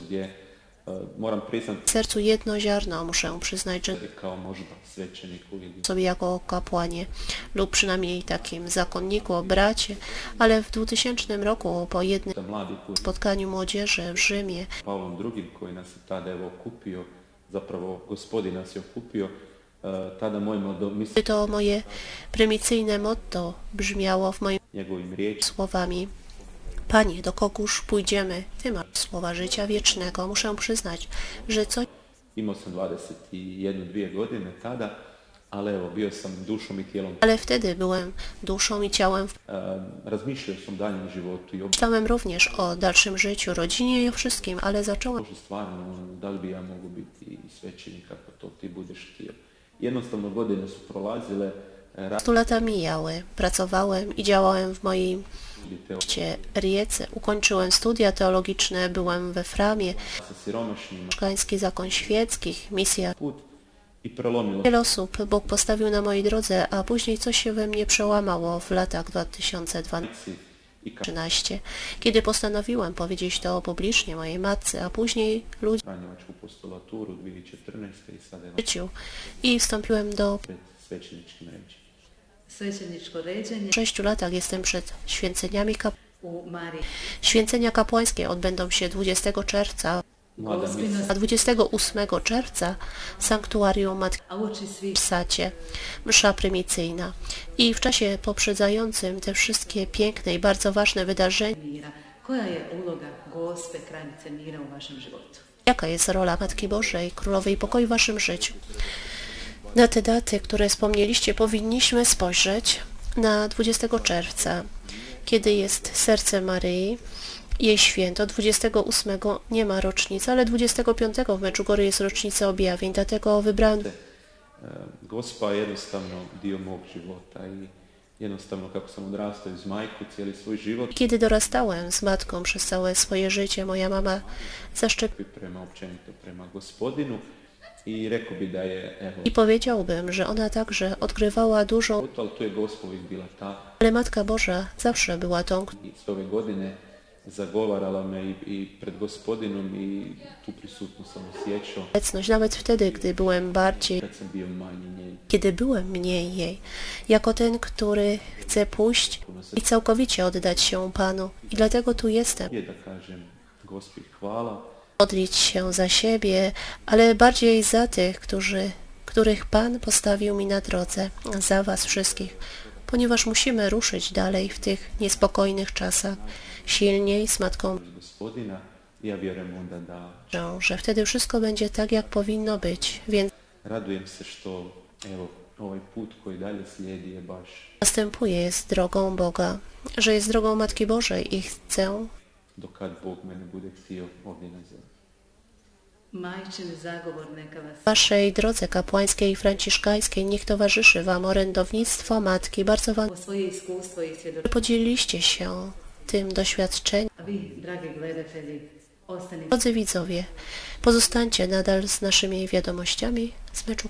miłością. e, W sercu jedno ziarno, muszę przyznać, że sobie jako kapłanie lub przynajmniej takim zakonniku, bracie, ale w 2000 roku po jednym spotkaniu młodzieży w Rzymie Pavlom II koji nas evo okupio, zapravo gospodin nas okupio, e, tada mislim to moje prymicyjne motto brzmiało w moim słowami Panie, do kogóż pójdziemy? Ty masz słowa życia wiecznego. Muszę przyznać, że coś Imao sam 21, dvije godine tada, ali evo, bio sam dušom i tijelom. ale wtedy byłem duszą i ciałem. E, razmišljao sam životu i o Myślałem również o dalszym życiu, rodzinie i o wszystkim, ale zacząłem Bože, stvarno, da li bi ja mogu biti svećenik ako to ti budeš htio. Jednostavno godine su prolazile, Stu lata mijały, pracowałem i działałem w mojej Rijece. Ukończyłem studia teologiczne, byłem we Framie, szkański zakon świeckich, misja. Wiele osób Bóg postawił na mojej drodze, a później coś się we mnie przełamało w latach 2012 si i ka 13, kiedy postanowiłem powiedzieć to publicznie mojej matce, a później ludziom Franjevačku postolaturu 2014. i sada w życiu i wstąpiłem do ređenje 6 latach jestem przed święceniami kap. Święcenia kapłańskie odbędą się 20 czerwca, a 28 czerwca sanktuarium Matki w Sacie, msza prymicyjna. I w czasie poprzedzającym te wszystkie piękne i bardzo ważne wydarzenia, jaka jest rola Matki Bożej, Królowej Pokoju w waszym życiu. Na te daty, które wspomnieliście, powinniśmy spojrzeć na 20 czerwca, kiedy jest serce Maryi, jej święto. 28 nie ma rocznicy, ale 25 w Meczugory jest rocznica objawień, dlatego wybrałem Gospa je jednostavno dio mog života i jednostavno kako sam odrastao iz majku cijeli svoj život Kiedy dorastałem z matką przez całe swoje życie, moja mama zaszczepiła prema općenito prema gospodinu i i powiedziałbym, że ona także odgrywała dużą, ale Matka Boża zawsze była tą, zagovarala me i, i pred gospodinom i tu prisutnost sam osjećao. obecność, nawet wtedy, gdy byłem bardziej, kiedy byłem mniej jej, jako ten, który chce pójść i całkowicie oddać się Panu. I dlatego tu jestem. Je da kažem Gospi hvala, Modlić się za siebie, ale bardziej za tych, którzy, których Pan postawił mi na drodze, za Was wszystkich, ponieważ musimy ruszyć dalej w tych niespokojnych czasach, silniej z Matką że wtedy wszystko będzie tak, jak powinno być, więc następuje jest drogą Boga, że jest drogą Matki Bożej i chcę, do kad Bog mene bude htio ovdje na zemlji. Waszej drodze kapłańskiej i franciszkańskiej niech towarzyszy Wam orędownictwo Matki. Bardzo Wam podzieliliście się tym doświadczeniem. Drodzy widzowie, pozostańcie nadal z naszymi wiadomościami z meczu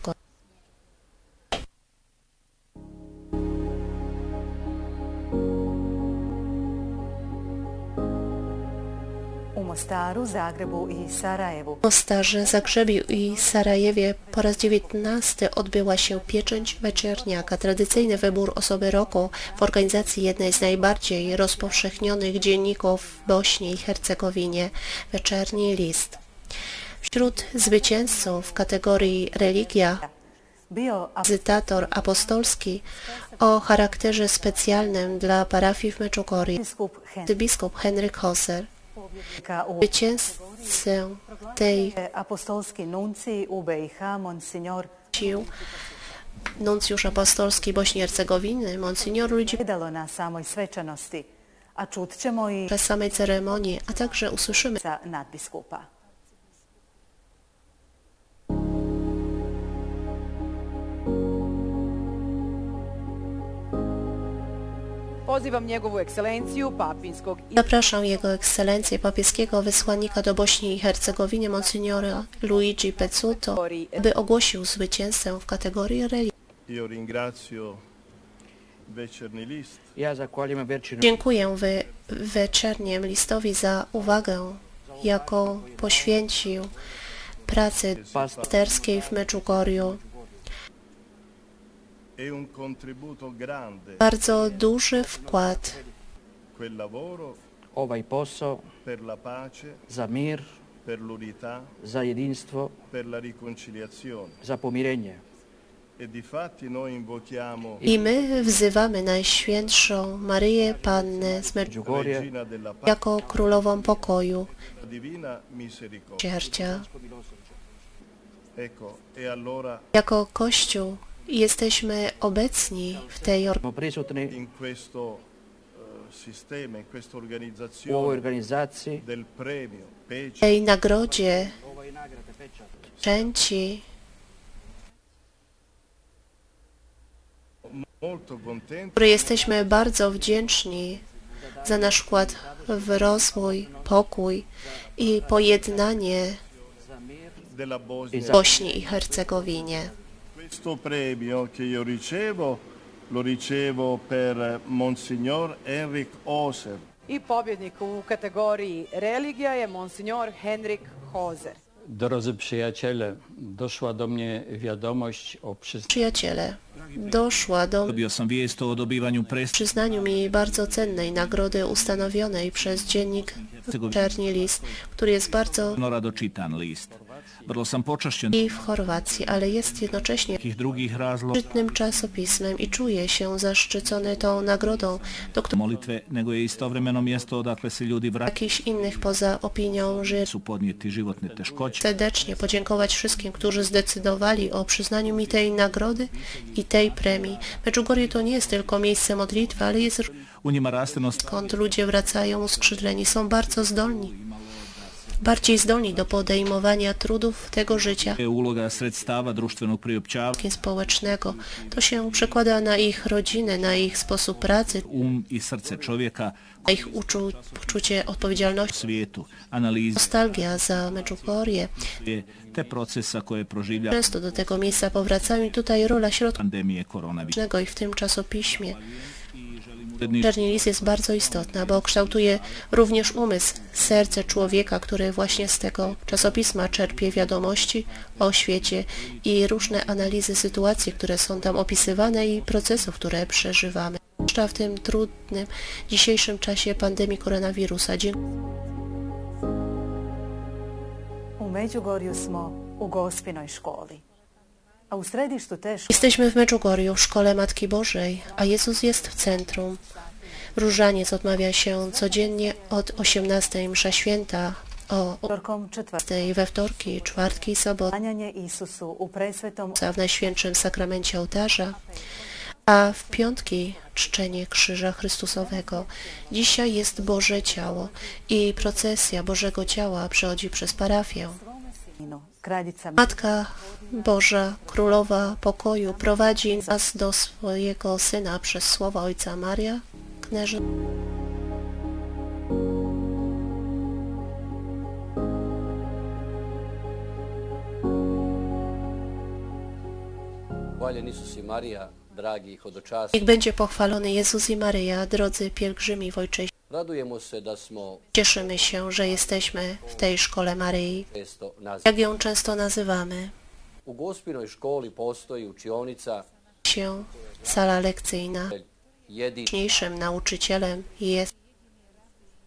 Mostaru, Zagrebu i Sarajevu W Mostarze, Zagrzebiu i Sarajewie po raz dziewiętnasty odbyła się pieczęć wieczerniaka, tradycyjny wybór osoby roku w organizacji jednej z najbardziej rozpowszechnionych dzienników w Bośni i Hercegowinie, Wieczerni List. Wśród zwycięzców w kategorii religia wizytator apostolski o charakterze specjalnym dla parafii w Meczugorje, biskup Henryk. Hoser, zwycięzcę tej apostolski nunci u BiH, monsignor nuncjusz apostolski Bośni i Hercegowiny, monsignor predalo na samoj svečanosti, a čut ćemo i samej ceremonii, a także usłyszymy za nadbiskupa. Pozivam njegovu ekscelenciju papinskog i Zapraszam Jego Ekscelencję papieskiego wysłannika do Bośni i Hercegowiny, monsignora Luigi Pezzuto, by ogłosił zwycięzcę w kategorii religii. Io ringrazio Ja zahvaljujem Dziękuję wy, wieczerniem listowi za uwagę jako poświęcił pracy pasterskiej w Medjugorju. Bardzo duży wkład la pace, za mir, per l'unità, za jedinstvo, per la riconciliazione. za pomirenje. E difatti noi invochiamo i my wzywamy Najświętszą Maryję Pannę z Medjugorje Regina della Pace, jako Królową Pokoju, ciercia. Ecco, e allora Jako Kościół jesteśmy obecni w tej eh, Pece, tej nagrodzie contenti. Której jesteśmy bardzo wdzięczni za nasz wkład w rozwój, pokój i pojednanie Bośni i Hercegowinie. Questo premio che io ricevo lo ricevo per Monsignor Henrik Oser, I pobjednik u kategoriji religija je monsignor Henrik Hozer. Drodzy przyjaciele, doszła do mnie wiadomość o przyznaniu Przyjaciele, doszła do przyznaniu mi bardzo cennej nagrody ustanowionej przez dziennik Czerni List, który jest bardzo i w Chorwacji, ale jest jednocześnie szczytnym czasopismem i czuję się zaszczycony tą nagrodą, do której molitve, nego je istovremeno mjesto odakle se ljudi vraćaju jakichś innych poza opinią, że su podnijeti životne teškoće, serdecznie podziękować wszystkim, którzy zdecydowali o przyznaniu mi tej nagrody i tej premii. Medjugorje to nie jest tylko miejsce modlitwy, ale jest skąd ludzie wracają uskrzydleni, są bardzo zdolni. Bardziej zdolni do podejmowania trudów tego życia uloga sredstava društvenog priopćavanja, społecznego. To się przekłada na ich rodziny, na ich sposób pracy, um i srce čovjeka na ich uczu, poczucie odpowiedzialności. u svijetu, analize Nostalgia za Medjugorje. te procesa koje proživlja Często do tego miejsca powracają i tutaj rola środka pandemije koronavirusa. Społecznego i w tym czasopiśmie. Czerni list jest bardzo istotna, bo kształtuje również umysł, serce człowieka, który właśnie z tego czasopisma czerpie wiadomości o świecie i różne analizy sytuacji, które są tam opisywane i procesów, które przeżywamy. Zwłaszcza w tym trudnym dzisiejszym czasie pandemii koronawirusa. Dziękuję. U Međugorju smo u Gospinoj školi. Jesteśmy w Medjugorju, w Szkole Matki Bożej, a Jezus jest w centrum. Różaniec odmawia się codziennie od 18 msza święta o utorkom četvrtka 18 we wtorki, czwartki i soboty w Najświętszym Sakramencie Ołtarza, a w piątki czczenie Krzyża Chrystusowego. Dzisiaj jest Boże Ciało i procesja Bożego Ciała przechodzi przez parafię. Matka Boża, Królowa Pokoju prowadzi nas do swojego Syna przez słowa Ojca Maria, Knerzy. Niech będzie pochwalony Jezus i Maryja, drodzy pielgrzymi w Ojczyźnie. Cieszymy się, że jesteśmy w tej szkole Maryi, jak ją często nazywamy. U Gospinoj školi postoji učionica się sala lekcyjna. Najważniejszym nauczycielem jest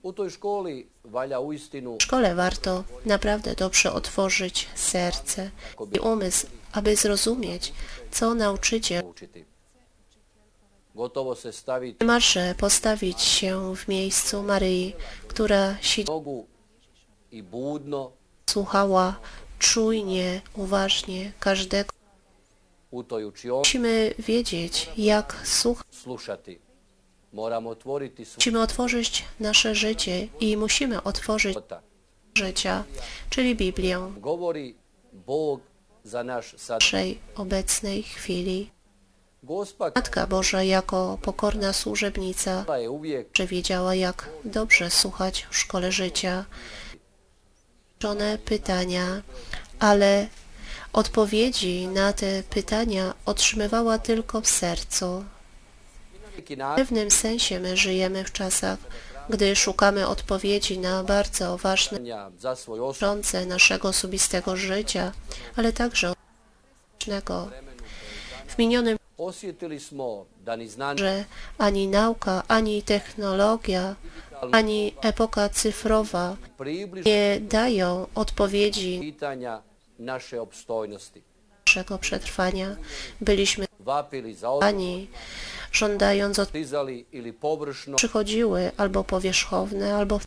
U toj školi valja uistinu w szkole warto naprawdę dobrze otworzyć serce i umysł, aby zrozumieć, co nauczyciel masze postawić się w miejscu Maryi, która budno słuchała czujnie, uważnie każdego. Musimy wiedzieć, jak słuchać. Musimy otworzyć nasze życie i musimy otworzyć życia, czyli Biblię sad. naszej obecnej chwili. Matka Boża jako pokorna służebnica przewiedziała, jak dobrze słuchać w szkole życia. Pytania, ale odpowiedzi na te pytania otrzymywała tylko w sercu. W pewnym sensie my żyjemy w czasach gdy szukamy odpowiedzi na bardzo ważne dotyczące naszego osobistego życia, ale także. W minionym osjetili smo da ni znanje że ani nauka, ani technologia, ani epoka cyfrowa nie dają odpowiedzi pitanja naše opstojnosti. naszego przetrwania. Byliśmy Vapili za ani żądając od ili površno, przychodziły albo powierzchowne, albo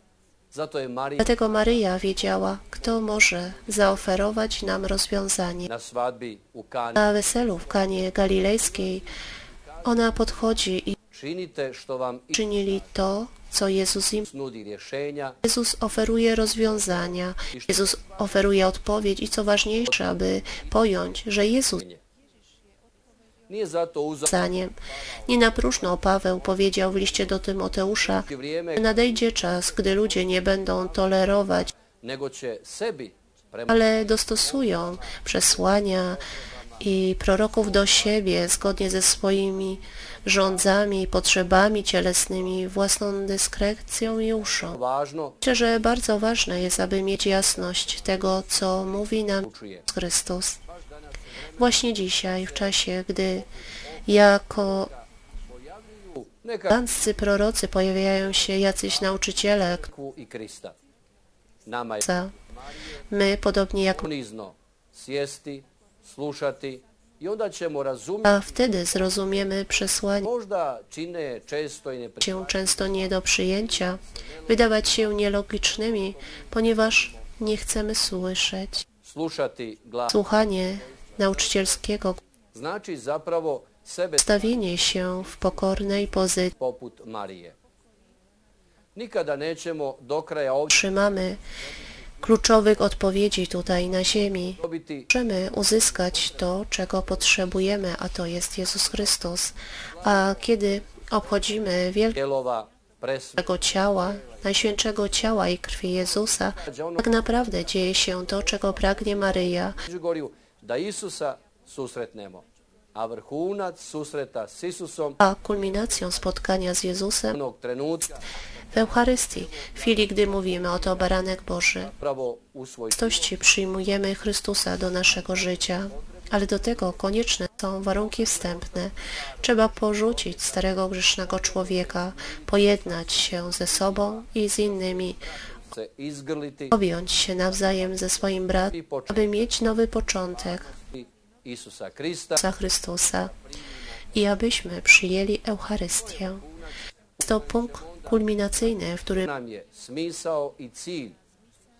dlatego Maryja wiedziała, kto może zaoferować nam rozwiązanie. na weselu w Kanie Galilejskiej ona podchodzi i czynili to, co Jezus im Jezus oferuje rozwiązania, Jezus oferuje odpowiedź i co ważniejsze, aby pojąć, że Jezus zato uzak zdaniem nie na próżno Paweł powiedział w liście do Tymoteusza, nadejdzie czas, gdy ludzie nie będą tolerować, ale dostosują przesłania i proroków do siebie zgodnie ze swoimi rządzami, potrzebami cielesnymi, własną dyskrecją i uszą. Myślę, że bardzo ważne jest, aby mieć jasność tego, co mówi nam. Chrystus. Właśnie dzisiaj, w czasie, gdy jako Neka danscy prorocy pojawiają się jacyś nauczyciele, my, podobnie jak a wtedy zrozumiemy przesłanie się często nie do przyjęcia, wydawać się nielogicznymi, ponieważ nie chcemy słyszeć. Słuchanie nauczycielskiego, Znači zapravo sebe stawienie się w pokornej pozycji. Trzymamy kluczowych odpowiedzi tutaj na ziemi. Możemy uzyskać to, czego potrzebujemy, a to jest Jezus Chrystus. A kiedy obchodzimy wielkiego ciała, Najświętszego ciała i krwi Jezusa, tak naprawdę dzieje się to, czego pragnie Maryja. A kulminacją spotkania z Jezusem w Eucharystii, w chwili, gdy mówimy oto baranek Boży. W tości przyjmujemy Chrystusa do naszego życia, ale do tego konieczne są warunki wstępne. Trzeba porzucić starego grzesznego człowieka, pojednać się ze sobą i z innymi, objąć się nawzajem ze swoim bratem, aby mieć nowy początek Za Chrystusa i abyśmy przyjęli Eucharystię. Jest to punkt kulminacyjny, w którym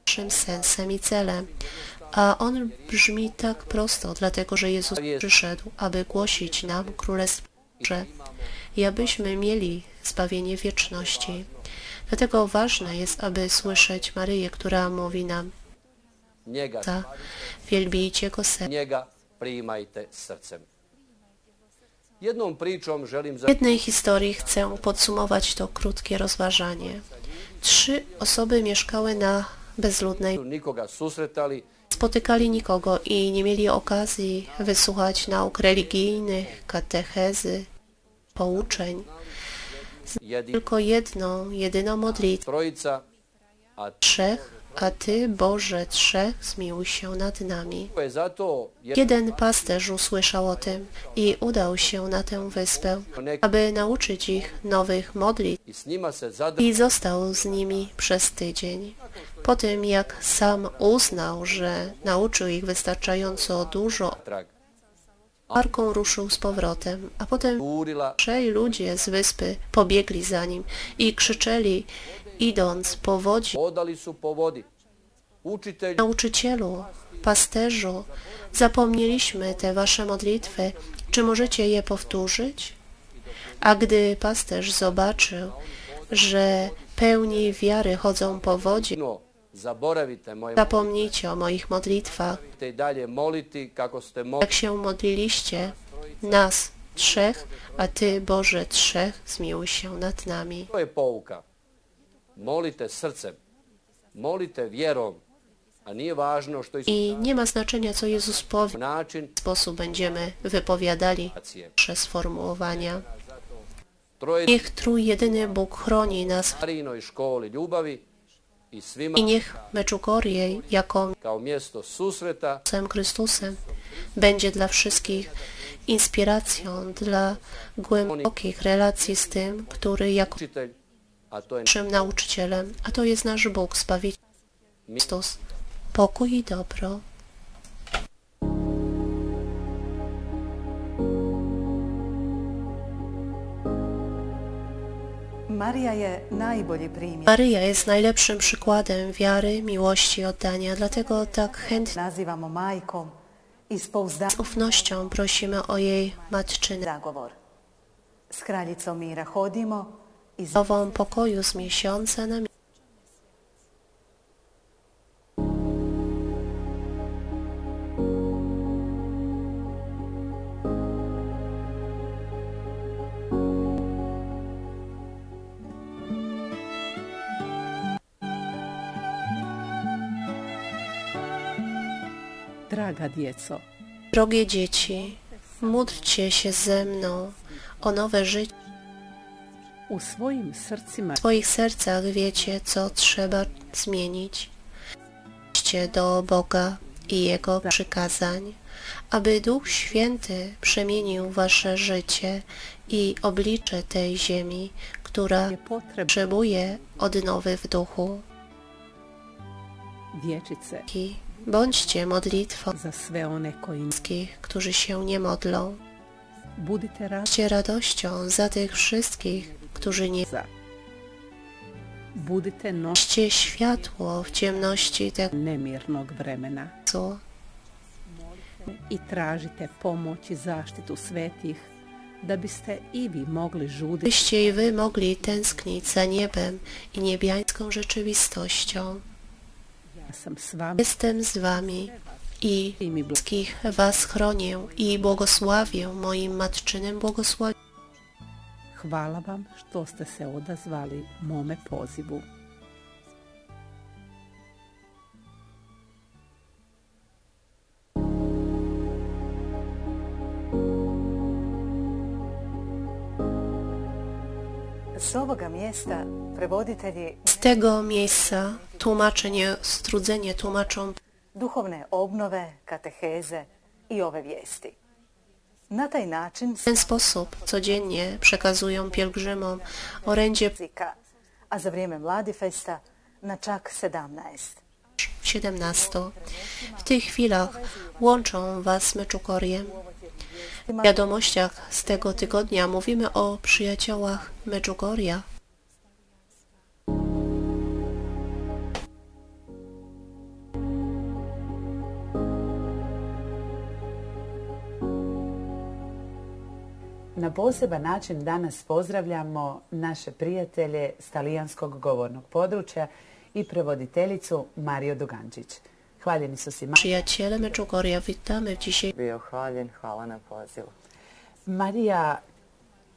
naszym sensem i celem. A on brzmi tak prosto, dlatego że Jezus przyszedł, aby głosić nam Królestwo Boże i abyśmy mieli zbawienie wieczności. Dlatego ważne jest, aby słyszeć Maryję, która mówi nam, za wielbijcie Go sercem. Primajte srcem. Jednom pričom želim W jednej historii chcę podsumować to krótkie rozważanie. Trzy osoby mieszkały na bezludnej nikoga susretali, spotykali nikogo i nie mieli okazji wysłuchać nauk religijnych, katechezy, pouczeń. Tylko jedną, jedyną modlitwę. Trzech, a Ty, Boże, trzech, zmiłuj się nad nami. Jeden pasterz usłyszał o tym i udał się na tę wyspę, aby nauczyć ich nowych modlitw i został z nimi przez tydzień. Po tym, jak sam uznał, że nauczył ich wystarczająco dużo, arką ruszył z powrotem, a potem trzej ludzie z wyspy pobiegli za nim i krzyczeli, idąc po wodzie, nauczycielu, pasterzu, zapomnieliśmy te wasze modlitwy, czy możecie je powtórzyć? A gdy pasterz zobaczył, że pełni wiary chodzą po wodzie, no, zapomnijcie o moich modlitwach, jak się modliliście, nas trzech, a Ty, Boże, trzech, zmiłuj się nad nami. Molite srcem, molite što I nie ma znaczenia, co Jezus powie, w jaki sposób będziemy wypowiadali nasze sformułowania. Niech trójjedyny Bóg chroni nas i niech Meczugorje jako Jezusem Chrystusem będzie dla wszystkich inspiracją dla głębokich relacji z tym, który jako naszym nauczycielem, a to jest nasz Bóg, Zbawiciel Chrystus. Pokój i dobro. Maryja jest najlepszym przykładem wiary, miłości i oddania, dlatego tak chętnie z ufnością prosimy o jej matczyny. zagovor. S kraljicom mira hodimo i z- Nową pokoju z miesiąca na miesiąc. Drogie dzieci, módlcie się ze mną o nowe życie. W swoich sercach wiecie, co trzeba zmienić. Idźcie do Boga i Jego przykazań, aby Duch Święty przemienił wasze życie i oblicze tej ziemi, która potrzebuje odnowy w duchu. I bądźcie modlitwą za wszystkich, którzy się nie modlą. Bądźcie radością za tych wszystkich, którzy nie Bądźcie światło w ciemności tego co? I tražite pomoć i zaštitu svetih da biste i vi mogli žuditi. Byście i wy mogli tęsknić za niebem i niebiańską rzeczywistością. Jestem z wami i wszystkich was chronię i błogosławię moim matczynym błogosławieństwem. Hvala vam što ste se odazvali mome pozivu. S ovoga mjesta prevoditelji Z tego miejsca tłumaczenie, strudzenie tłumaczą duhovne obnove, kateheze i ove vijesti. W ten sposób codziennie przekazują pielgrzymom orędzie a za vrijeme Mladifesta na čak 17. 17. W tych chwilach łączą Was Meczukoriem. W wiadomościach z tego tygodnia mówimy o przyjaciołach Meczugoria. Na poseban način danas pozdravljamo naše prijatelje s talijanskog govornog područja i prevoditeljicu Mario Dugančić. Hvaljeni su si Ma- Przyjaciele Meczugoria, witamy dzisiaj. Bio hvaljen, hvala na pozivu. Marija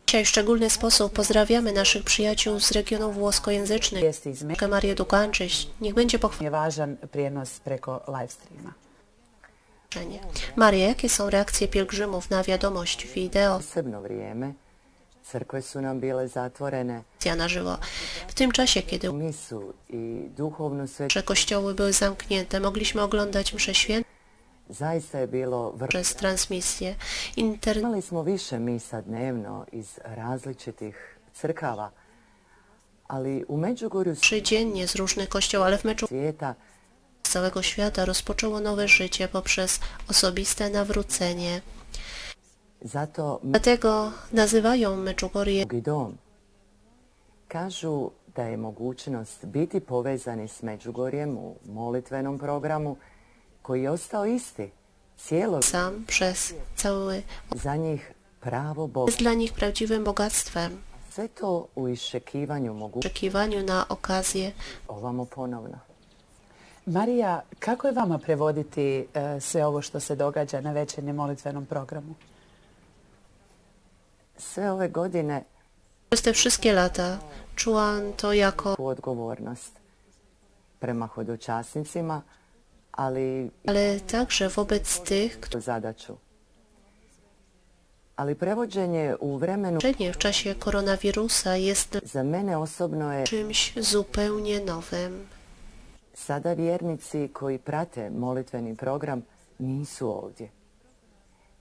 Dzisiaj w szczególny sposób pozdrawiamy naszych przyjaciół z regionów włoskojęzycznych. jest Marię Dukanczyś, niech będzie je važan prijenos preko live streama. Pochwalenie. Maria, jakie są reakcje pielgrzymów na wiadomość wideo crkve su nam bile zatvorene, na żywo? W tym czasie, kiedy misu i nasze kościoły były zamknięte, mogliśmy oglądać msze święte zaista je bilo vrlo... przez transmisję. Internet Imali smo više misa dnevno iz različitih crkava, ali u Međugorju z różnych kościołów, ale w meczu svijeta z całego świata rozpoczęło nowe życie poprzez osobiste nawrócenie. Dlatego nazywają Meczugorje dom. Kažu da je mogućnost biti povezani s Međugorjem u molitvenom programu koji je ostao isti cijelo sam przez cały za njih pravo Boga. jest dla nich prawdziwym bogactwem. Sve to u iščekivanju mogu na okazję ovamo ponovno. Marija, kako je vama prevoditi e, sve ovo što se događa na večernjem molitvenom programu? Sve ove godine przez te wszystkie lata czułam to jako, odgovornost prema hodočasnicima, ali ale także wobec tych, i zadaću. Ali prevođenje u vremenu Uczenie w czasie koronawirusa jest za mene osobno je czymś zupełnie nowym. Sada vjernici koji prate molitveni program nisu ovdje.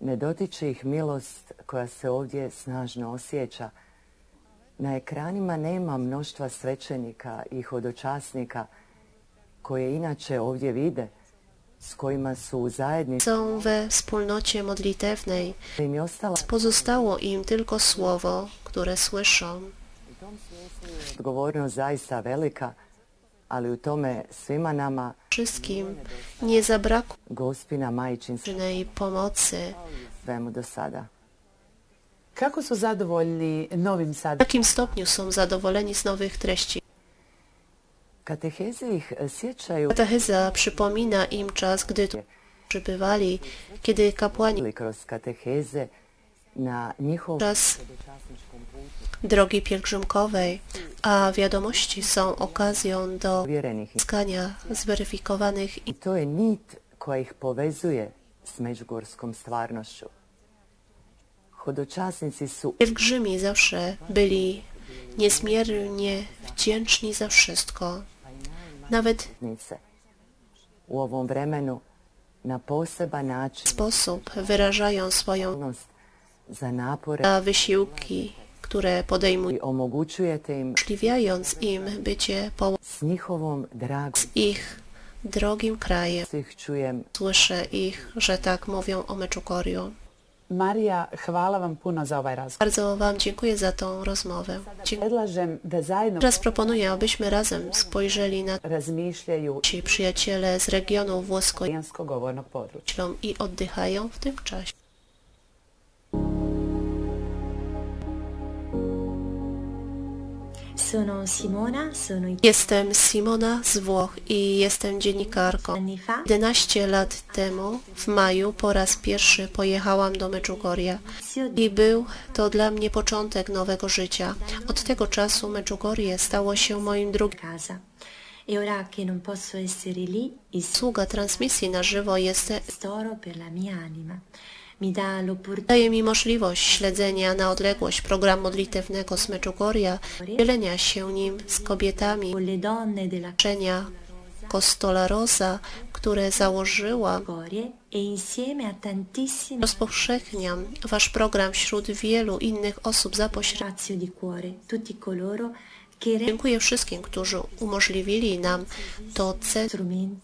Ne dotiče ih milost koja se ovdje snažno osjeća. Na ekranima nema mnoštva svećenika i hodočasnika koje inače ovdje vide, s kojima su u zajednici. Są we wspólnocie modlitewnej. Pozostało im tylko słowo, które słyszą. odgovornost zaista velika, ali u tome svima nama Wszystkim nie zabrakło gospina majčinstva żadnej pomocy. svemu do sada. Kako su zadovoljni novim W sadržajem? jakim stopniu są zadowoleni z nowych treści? Kateheze ih e, sjećaju Katecheza przypomina im czas, gdy tu przybywali, kiedy kapłani kroz kateheze na njihov czas drogi pielgrzymkowej, a wiadomości są okazją do uzyskania zweryfikowanych I to je nit koja ih povezuje s međugorskom stvarnošću. Hodočasnici su Pielgrzymi zawsze byli niezmiernie wdzięczni za wszystko. Nawet. U ovom vremenu na poseban način sposób wyrażają swoją za napore za wysiłki, które podejmują, umożliwiając im bycie połączonym z ich drogim krajem. Słyszę ich, że tak mówią o Meczugorju. Marija, hvala vam puno za ovaj razgovor. Bardzo Wam dziękuję za tą rozmowę. Dziękuję. Predlažem da zajedno Teraz proponuję, abyśmy razem spojrzeli na razmišljaju ci przyjaciele z regionu włosko talijanskog govornog područja. i oddychają w tym czasie. Sono Simona, sono Jestem Simona z Włoch i jestem dziennikarką. anni fa 11 lat temu, w maju, po raz pierwszy pojechałam do Meczugoria i był to dla mnie początek nowego życia. Od tego czasu Meczugorie stało się moim drugim. e Sługa transmisji na żywo jest daje mi możliwość śledzenia na odległość programu modlitewnego z Meczugoria, dzielenia się nim z kobietami uczenia Costola Rosa, które założyłam. Corie e Rozpowszechniam Wasz program wśród wielu innych osób za pośrednictwem. Dziękuję wszystkim, którzy umożliwili nam to centrum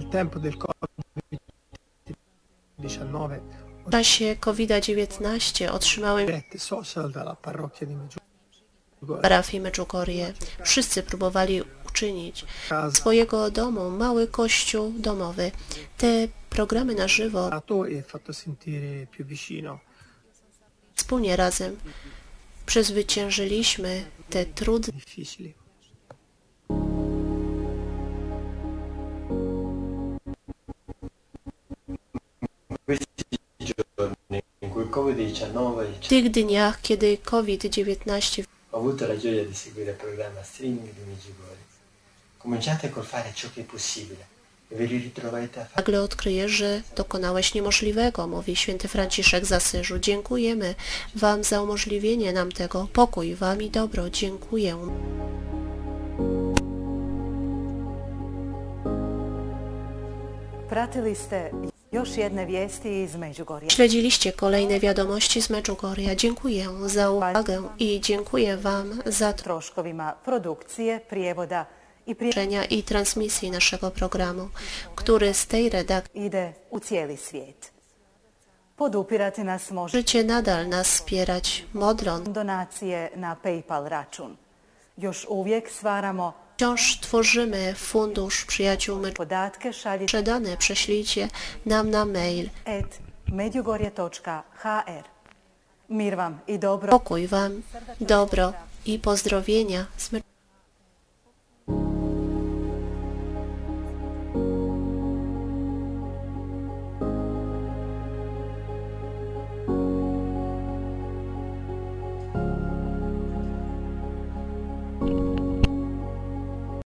Nel tempo del Covid-19 W czasie COVID-19 otrzymałem rete social dalla parrocchia di Medjugorje. parafii. Wszyscy próbowali uczynić z Casa swojego domu mały kościół domowy. Te programy na żywo e fatto sentire più vicino wspólnie razem przezwyciężyliśmy te trudne difficili. W tych dniach, kiedy COVID-19 ho avuto la gioia di seguire il programma streaming di Meggiugorje. Cominciate col fare ciò che è possibile e nagle odkryje, że dokonałeś niemożliwego, mówi święty Franciszek z Asyżu. Dziękujemy Wam za umożliwienie nam tego. Pokój Wam i dobro. Dziękuję. Pratili ste još jedne vijesti iz Međugorja. Śledziliście kolejne wiadomości z Meczugoria. Dziękuję za uwagę i dziękuję Wam za troškovima produkcije, prijevoda i tłumaczenia i transmisji naszego programu, który z tej redakcji ide u cijeli svijet. Podupirati nas možete możecie nadal nas wspierać modląc. donacije na PayPal račun. Još uvijek stvaramo Wciąż tworzymy fundusz przyjaciół šaljite Przedane prześlijcie nam na mail. et međugorje.hr. Mir vam i dobro. Pokój Wam, dobro i pozdrowienia z.